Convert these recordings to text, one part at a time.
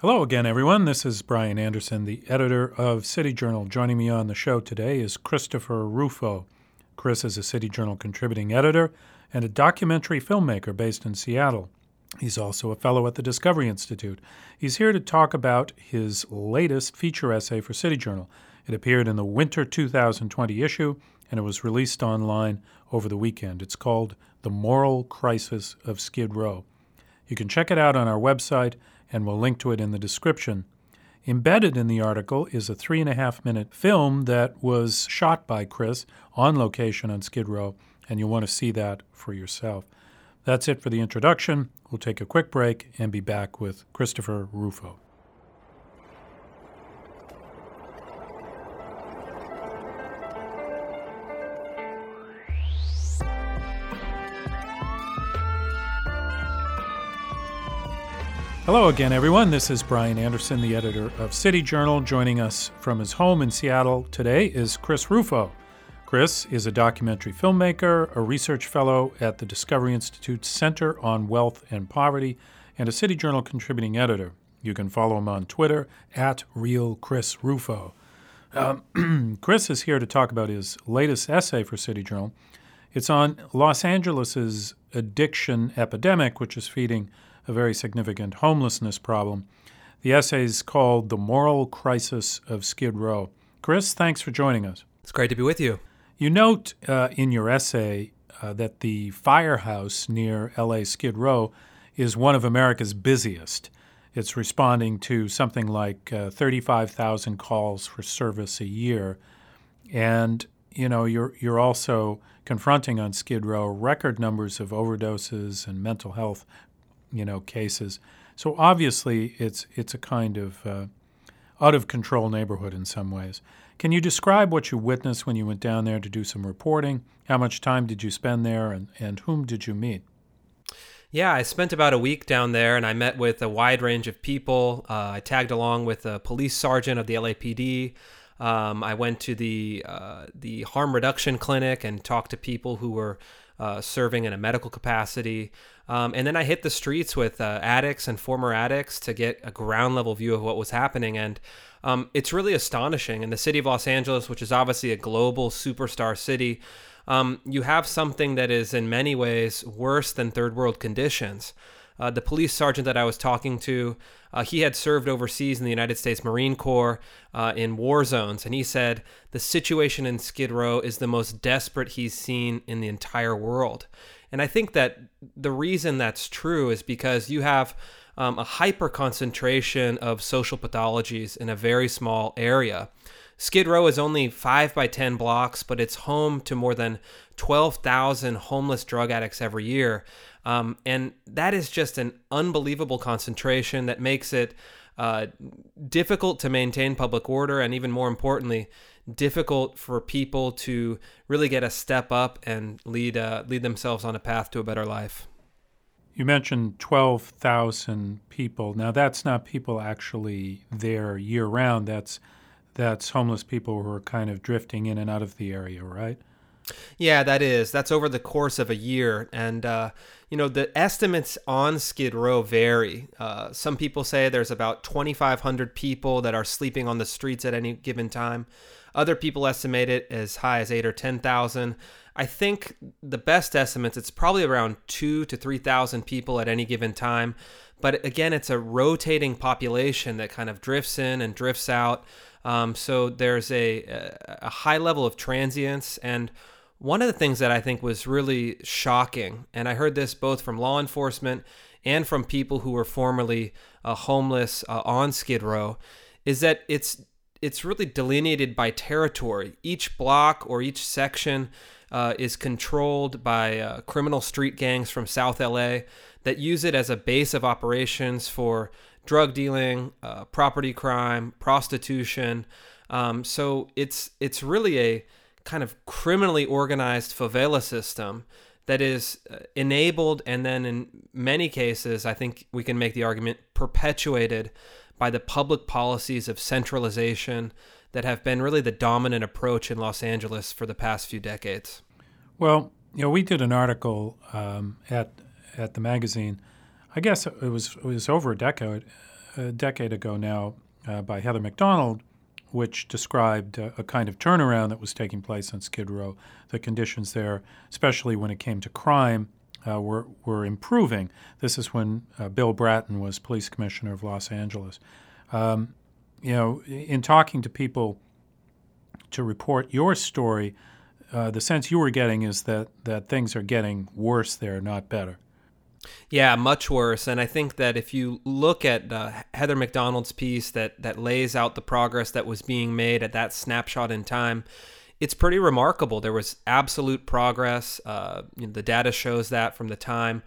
Hello again, everyone. This is Brian Anderson, the editor of City Journal. Joining me on the show today is Christopher Rufo. Chris is a City Journal contributing editor and a documentary filmmaker based in Seattle. He's also a fellow at the Discovery Institute. He's here to talk about his latest feature essay for City Journal. It appeared in the winter 2020 issue and it was released online over the weekend. It's called The Moral Crisis of Skid Row. You can check it out on our website and we'll link to it in the description. Embedded in the article is a three and a half minute film that was shot by Chris on location on Skid Row, and you'll want to see that for yourself. That's it for the introduction. We'll take a quick break and be back with Christopher Rufo. Hello again, everyone. This is Brian Anderson, the editor of City Journal. Joining us from his home in Seattle today is Chris Rufo. Chris is a documentary filmmaker, a research fellow at the Discovery Institute's Center on Wealth and Poverty, and a City Journal contributing editor. You can follow him on Twitter at Real Chris. Um, Chris is here to talk about his latest essay for City Journal. It's on Los Angeles's addiction epidemic, which is feeding a very significant homelessness problem. The essay is called The Moral Crisis of Skid Row. Chris, thanks for joining us. It's great to be with you. You note uh, in your essay uh, that the firehouse near LA Skid Row is one of America's busiest. It's responding to something like uh, 35,000 calls for service a year. And, you know, you're, you're also confronting on Skid Row record numbers of overdoses and mental health you know cases. So obviously, it's it's a kind of uh, out of control neighborhood in some ways. Can you describe what you witnessed when you went down there to do some reporting? How much time did you spend there, and, and whom did you meet? Yeah, I spent about a week down there, and I met with a wide range of people. Uh, I tagged along with a police sergeant of the LAPD. Um, I went to the uh, the harm reduction clinic and talked to people who were uh, serving in a medical capacity. Um, and then I hit the streets with uh, addicts and former addicts to get a ground level view of what was happening. And um, it's really astonishing. In the city of Los Angeles, which is obviously a global superstar city, um, you have something that is in many ways worse than third world conditions. Uh, the police sergeant that I was talking to, uh, he had served overseas in the United States Marine Corps uh, in war zones, and he said the situation in Skid Row is the most desperate he's seen in the entire world. And I think that the reason that's true is because you have um, a hyper concentration of social pathologies in a very small area. Skid Row is only 5 by 10 blocks, but it's home to more than 12,000 homeless drug addicts every year. Um, and that is just an unbelievable concentration that makes it uh, difficult to maintain public order, and even more importantly, difficult for people to really get a step up and lead uh, lead themselves on a path to a better life. You mentioned 12,000 people. Now that's not people actually there year round. That's that's homeless people who are kind of drifting in and out of the area, right? Yeah, that is. That's over the course of a year. And, uh, you know, the estimates on Skid Row vary. Uh, some people say there's about 2,500 people that are sleeping on the streets at any given time. Other people estimate it as high as eight or 10,000. I think the best estimates, it's probably around two to 3,000 people at any given time. But again, it's a rotating population that kind of drifts in and drifts out. Um, so there's a, a high level of transience and one of the things that I think was really shocking, and I heard this both from law enforcement and from people who were formerly uh, homeless uh, on Skid Row, is that it's it's really delineated by territory. Each block or each section uh, is controlled by uh, criminal street gangs from South LA that use it as a base of operations for drug dealing, uh, property crime, prostitution. Um, so it's it's really a kind of criminally organized favela system that is uh, enabled and then in many cases i think we can make the argument perpetuated by the public policies of centralization that have been really the dominant approach in los angeles for the past few decades well you know we did an article um, at at the magazine i guess it was it was over a decade a decade ago now uh, by Heather Mac Donald, which described uh, a kind of turnaround that was taking place on Skid Row. The conditions there, especially when it came to crime, uh, were, were improving. This is when uh, Bill Bratton was police commissioner of Los Angeles. Um, you know, in talking to people to report your story, uh, the sense you were getting is that, that things are getting worse there, not better. Yeah, much worse. And I think that if you look at uh, Heather Mac Donald's piece that that lays out the progress that was being made at that snapshot in time, it's pretty remarkable. There was absolute progress. Uh, you know, the data shows that from the time.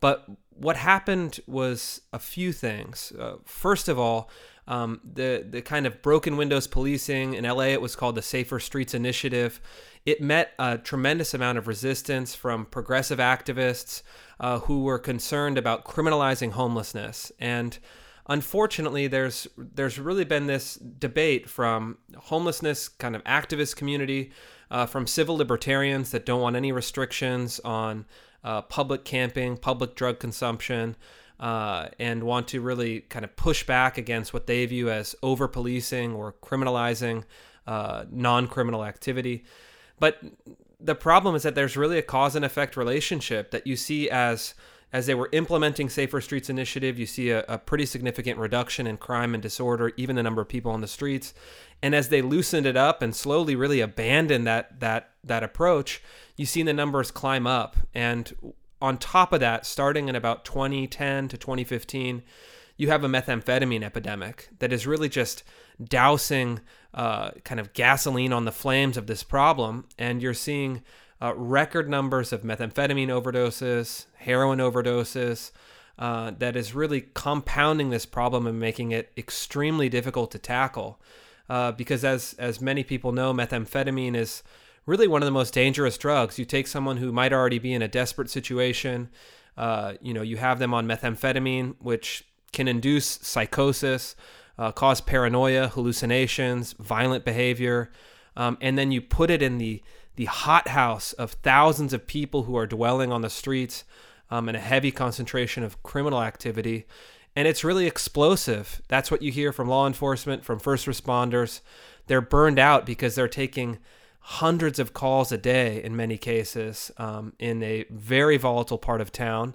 But what happened was a few things. Uh, first of all, um, the the kind of broken windows policing in LA, it was called the Safer Streets Initiative. It met a tremendous amount of resistance from progressive activists uh, who were concerned about criminalizing homelessness. And unfortunately, there's there's really been this debate from homelessness kind of activist community, uh, from civil libertarians that don't want any restrictions on uh, public camping, public drug consumption. Uh, and want to really kind of push back against what they view as over policing or criminalizing uh, non criminal activity. But the problem is that there's really a cause and effect relationship that you see as as they were implementing Safer Streets initiative, you see a, a, pretty significant reduction in crime and disorder, even the number of people on the streets. And as they loosened it up and slowly really abandoned that that that approach, you see the numbers climb up. And on top of that, starting in about 2010 to 2015, you have a methamphetamine epidemic that is really just dousing uh, kind of gasoline on the flames of this problem. And you're seeing uh, record numbers of methamphetamine overdoses, heroin overdoses. Uh, that is really compounding this problem and making it extremely difficult to tackle. Uh, because as as many people know, methamphetamine is really one of the most dangerous drugs. You take someone who might already be in a desperate situation, uh, you know, you have them on methamphetamine, which can induce psychosis, uh, cause paranoia, hallucinations, violent behavior, um, and then you put it in the the hothouse of thousands of people who are dwelling on the streets um, and a heavy concentration of criminal activity. And it's really explosive. That's what you hear from law enforcement, from first responders. They're burned out because they're taking hundreds of calls a day in many cases um, in a very volatile part of town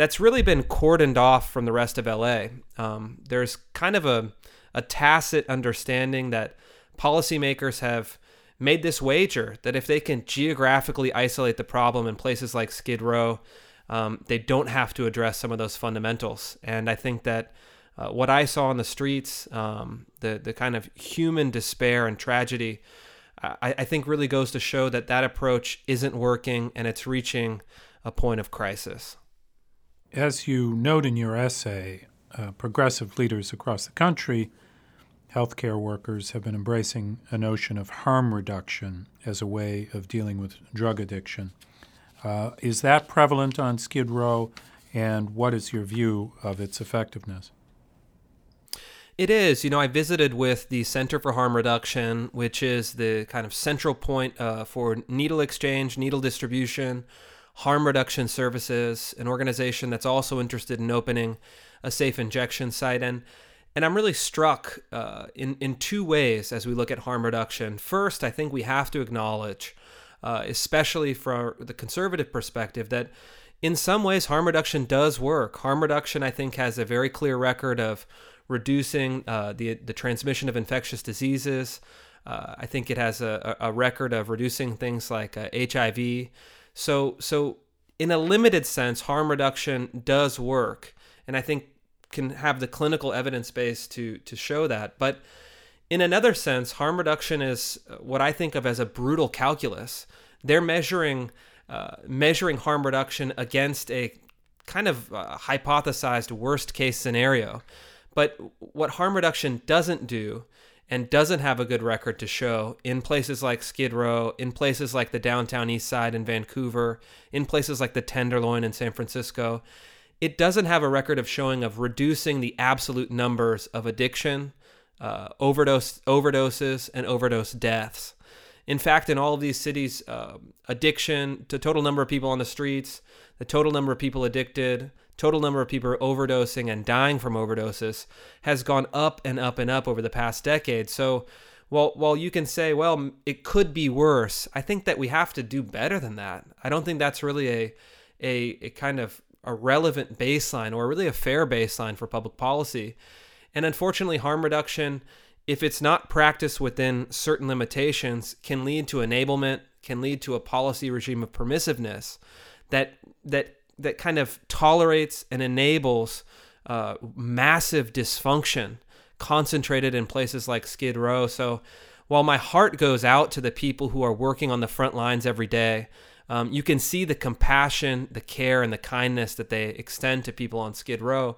that's really been cordoned off from the rest of LA. Um, there's kind of a, a tacit understanding that policymakers have made this wager that if they can geographically isolate the problem in places like Skid Row, um, they don't have to address some of those fundamentals. And I think that uh, what I saw on the streets, um, the the kind of human despair and tragedy, I, I think really goes to show that that approach isn't working and it's reaching a point of crisis. As you note in your essay, uh, progressive leaders across the country, healthcare workers, have been embracing a notion of harm reduction as a way of dealing with drug addiction. Uh, is that prevalent on Skid Row, and what is your view of its effectiveness? It is. You know, I visited with the Center for Harm Reduction, which is the kind of central point uh, for needle exchange, needle distribution, Harm Reduction Services, an organization that's also interested in opening a safe injection site. And and I'm really struck uh, in in two ways as we look at harm reduction. First, I think we have to acknowledge, uh, especially from the conservative perspective, that in some ways harm reduction does work. Harm reduction, I think, has a very clear record of reducing uh, the the transmission of infectious diseases. Uh, I think it has a, a record of reducing things like HIV. Uh, so, so in a limited sense, harm reduction does work, and I think can have the clinical evidence base to to show that. But in another sense, harm reduction is what I think of as a brutal calculus. They're measuring uh, measuring harm reduction against a kind of uh, hypothesized worst case scenario. But what harm reduction doesn't do and doesn't have a good record to show in places like Skid Row, in places like the downtown east side in Vancouver, in places like the Tenderloin in San Francisco, it doesn't have a record of showing of reducing the absolute numbers of addiction, uh, overdose overdoses, and overdose deaths. In fact, in all of these cities, uh, addiction, the total number of people on the streets, the total number of people addicted, total number of people overdosing and dying from overdoses has gone up and up and up over the past decade. So while while you can say, well, it could be worse, I think that we have to do better than that. I don't think that's really a a, a kind of a relevant baseline or really a fair baseline for public policy. And unfortunately, harm reduction, if it's not practiced within certain limitations, can lead to enablement, can lead to a policy regime of permissiveness that that that kind of tolerates and enables uh, massive dysfunction concentrated in places like Skid Row. So while my heart goes out to the people who are working on the front lines every day, um, you can see the compassion, the care, and the kindness that they extend to people on Skid Row.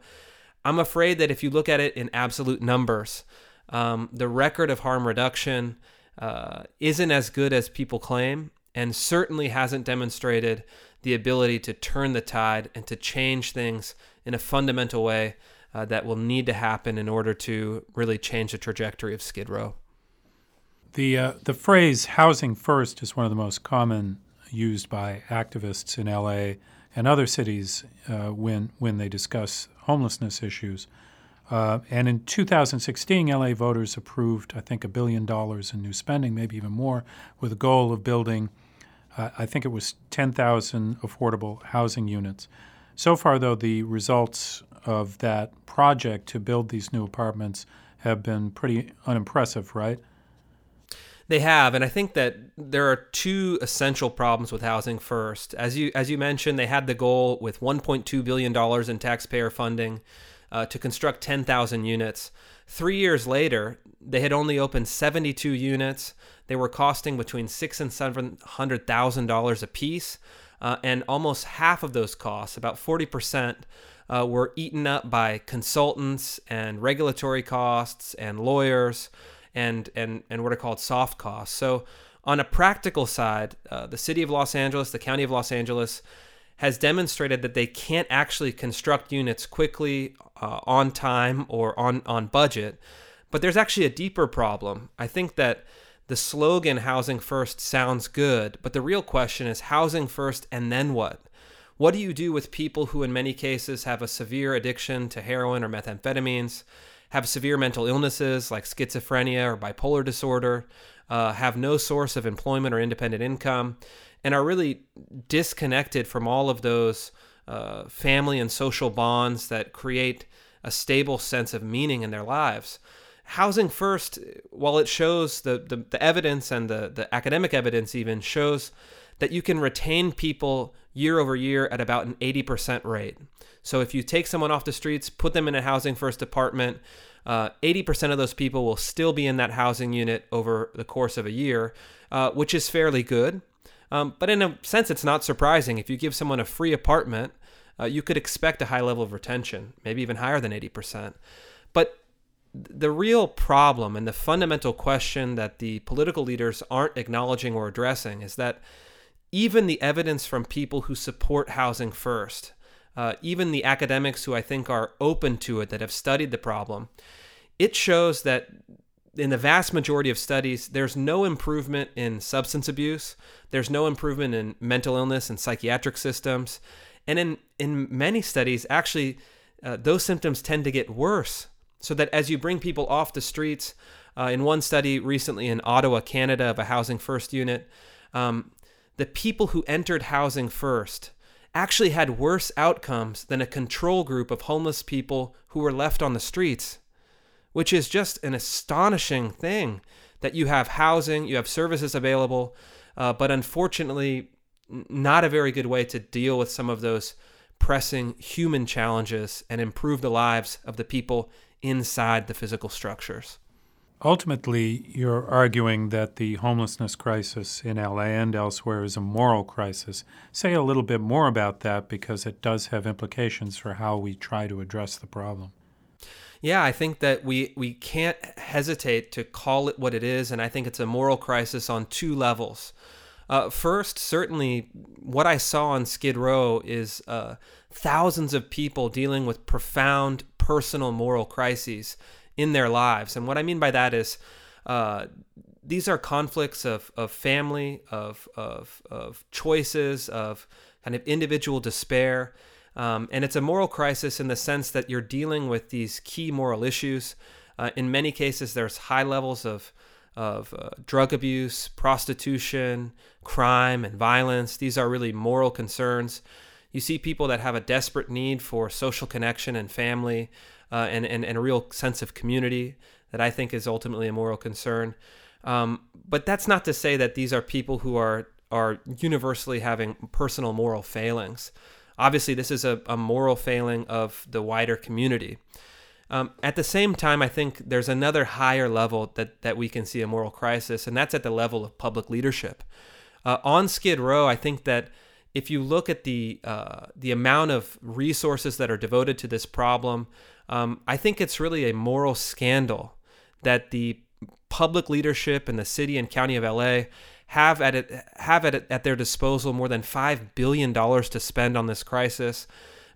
I'm afraid that if you look at it in absolute numbers, um, the record of harm reduction uh, isn't as good as people claim, and certainly hasn't demonstrated the ability to turn the tide and to change things in a fundamental way uh, that will need to happen in order to really change the trajectory of Skid Row. The uh, the phrase "housing first is one of the most common used by activists in LA and other cities uh, when when they discuss homelessness issues. Uh, and in 2016, LA voters approved, I think, a billion dollars in new spending, maybe even more, with a goal of building, uh, I think it was 10,000 affordable housing units. So far, though, the results of that project to build these new apartments have been pretty unimpressive, right? They have, and I think that there are two essential problems with housing first. As you as you mentioned, they had the goal with 1.2 billion dollars in taxpayer funding uh, to construct 10,000 units. Three years later, they had only opened 72 units. They were costing between six and seven hundred thousand dollars a piece, uh, and almost half of those costs, about 40 percent, uh, were eaten up by consultants and regulatory costs and lawyers and and and what are called soft costs. So on a practical side, uh, the city of Los Angeles, the county of Los Angeles, has demonstrated that they can't actually construct units quickly, uh, on time, or on on budget. But there's actually a deeper problem. I think that the slogan "Housing First sounds good, but the real question is housing first and then what? What do you do with people who, in many cases, have a severe addiction to heroin or methamphetamines, have severe mental illnesses like schizophrenia or bipolar disorder, uh, have no source of employment or independent income, and are really disconnected from all of those uh, family and social bonds that create a stable sense of meaning in their lives? Housing First, while it shows the, the, the evidence and the, the academic evidence even shows that you can retain people year over year at about an 80% rate. So if you take someone off the streets, put them in a housing first apartment, uh, 80% of those people will still be in that housing unit over the course of a year, uh, which is fairly good. Um, but in a sense, it's not surprising. If you give someone a free apartment, uh, you could expect a high level of retention, maybe even higher than 80%. But the real problem and the fundamental question that the political leaders aren't acknowledging or addressing is that even the evidence from people who support housing first, uh, even the academics who I think are open to it that have studied the problem, it shows that in the vast majority of studies, there's no improvement in substance abuse, there's no improvement in mental illness and psychiatric systems. And in, in many studies, actually, uh, those symptoms tend to get worse. So that as you bring people off the streets, uh, in one study recently in Ottawa, Canada, of a housing first unit, um, the people who entered housing first actually had worse outcomes than a control group of homeless people who were left on the streets, which is just an astonishing thing that you have housing, you have services available, uh, but unfortunately, not a very good way to deal with some of those pressing human challenges and improve the lives of the people inside the physical structures. Ultimately, you're arguing that the homelessness crisis in LA and elsewhere is a moral crisis. Say a little bit more about that because it does have implications for how we try to address the problem. Yeah, I think that we, we can't hesitate to call it what it is, and I think it's a moral crisis on two levels. Uh, first, certainly, what I saw on Skid Row is uh, thousands of people dealing with profound personal moral crises in their lives. And what I mean by that is uh, these are conflicts of, of family, of, of, of choices, of kind of individual despair. Um, and it's a moral crisis in the sense that you're dealing with these key moral issues. Uh, in many cases, there's high levels of of uh, drug abuse, prostitution, crime, and violence. These are really moral concerns. You see people that have a desperate need for social connection and family uh, and, and, and a real sense of community that I think is ultimately a moral concern. Um, but that's not to say that these are people who are, are universally having personal moral failings. Obviously, this is a, a moral failing of the wider community. Um, at the same time, I think there's another higher level that, that we can see a moral crisis, and that's at the level of public leadership. Uh, on Skid Row, I think that if you look at the uh, the amount of resources that are devoted to this problem, um, I think it's really a moral scandal that the public leadership in the city and county of LA have at it have at, it, at their disposal more than five billion dollars to spend on this crisis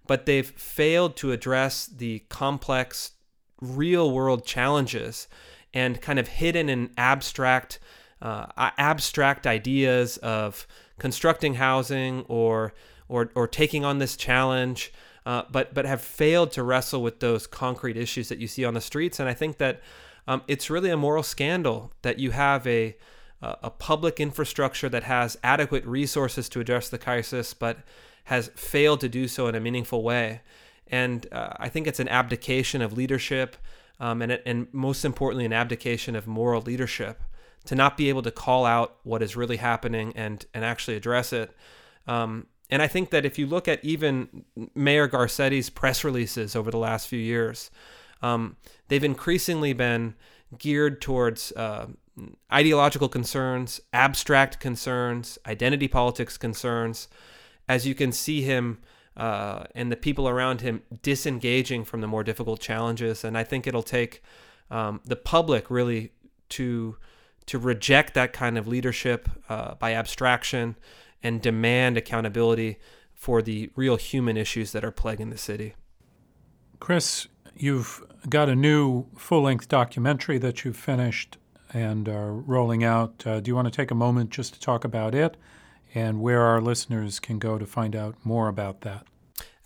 but they've failed to address the complex real world challenges and kind of hidden in abstract uh, abstract ideas of constructing housing or or or taking on this challenge uh, but but have failed to wrestle with those concrete issues that you see on the streets and I think that um, it's really a moral scandal that you have a a public infrastructure that has adequate resources to address the crisis but has failed to do so in a meaningful way. And uh, I think it's an abdication of leadership, um, and, and most importantly, an abdication of moral leadership to not be able to call out what is really happening and, and actually address it. Um, and I think that if you look at even Mayor Garcetti's press releases over the last few years, um, they've increasingly been geared towards uh, ideological concerns, abstract concerns, identity politics concerns, as you can see him uh, and the people around him disengaging from the more difficult challenges. And I think it'll take um, the public really to to reject that kind of leadership uh, by abstraction and demand accountability for the real human issues that are plaguing the city. Chris, you've got a new full length documentary that you've finished and are rolling out. Uh, do you want to take a moment just to talk about it? and where our listeners can go to find out more about that.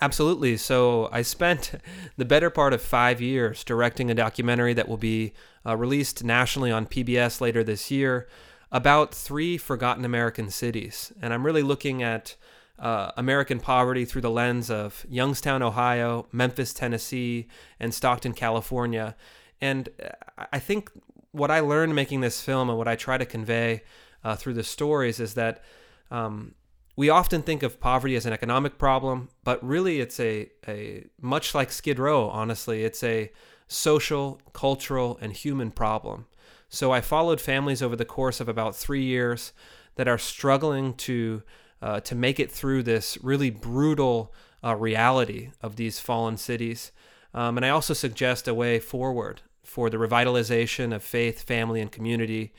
Absolutely. So I spent the better part of five years directing a documentary that will be uh, released nationally on PBS later this year about three forgotten American cities. And I'm really looking at uh, American poverty through the lens of Youngstown, Ohio, Memphis, Tennessee, and Stockton, California. And uh, I think what I learned making this film and what I try to convey uh, through the stories is that um, we often think of poverty as an economic problem, but really it's a, a much like Skid Row, honestly, it's a social, cultural, and human problem. So I followed families over the course of about three years that are struggling to uh, to make it through this really brutal uh, reality of these fallen cities. Um, and I also suggest a way forward for the revitalization of faith, family, and community,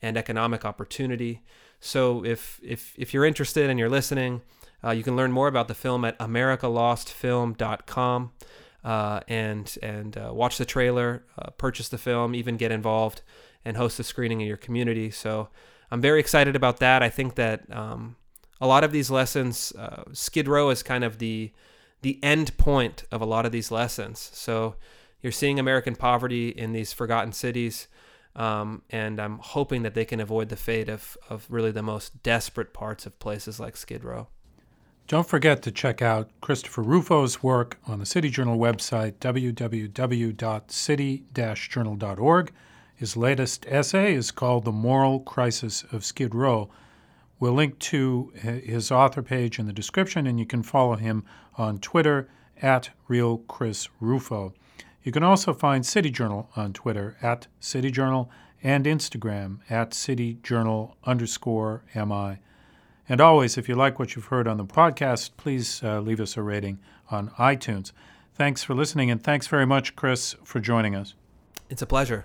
and economic opportunity. So if if if you're interested and you're listening, uh, you can learn more about the film at americalostfilm.com uh, and and uh, watch the trailer, uh, purchase the film, even get involved and host a screening in your community. So I'm very excited about that. I think that um, a lot of these lessons, uh, Skid Row is kind of the the end point of a lot of these lessons. So you're seeing American poverty in these forgotten cities. Um, and I'm hoping that they can avoid the fate of, of really the most desperate parts of places like Skid Row. Don't forget to check out Christopher Rufo's work on the City Journal website, www.city-journal.org. His latest essay is called The Moral Crisis of Skid Row. We'll link to his author page in the description, and you can follow him on Twitter at RealChrisRufo. You can also find City Journal on Twitter at City Journal and Instagram at City Journal underscore MI. And always, if you like what you've heard on the podcast, please uh, leave us a rating on iTunes. Thanks for listening, and thanks very much, Chris, for joining us. It's a pleasure.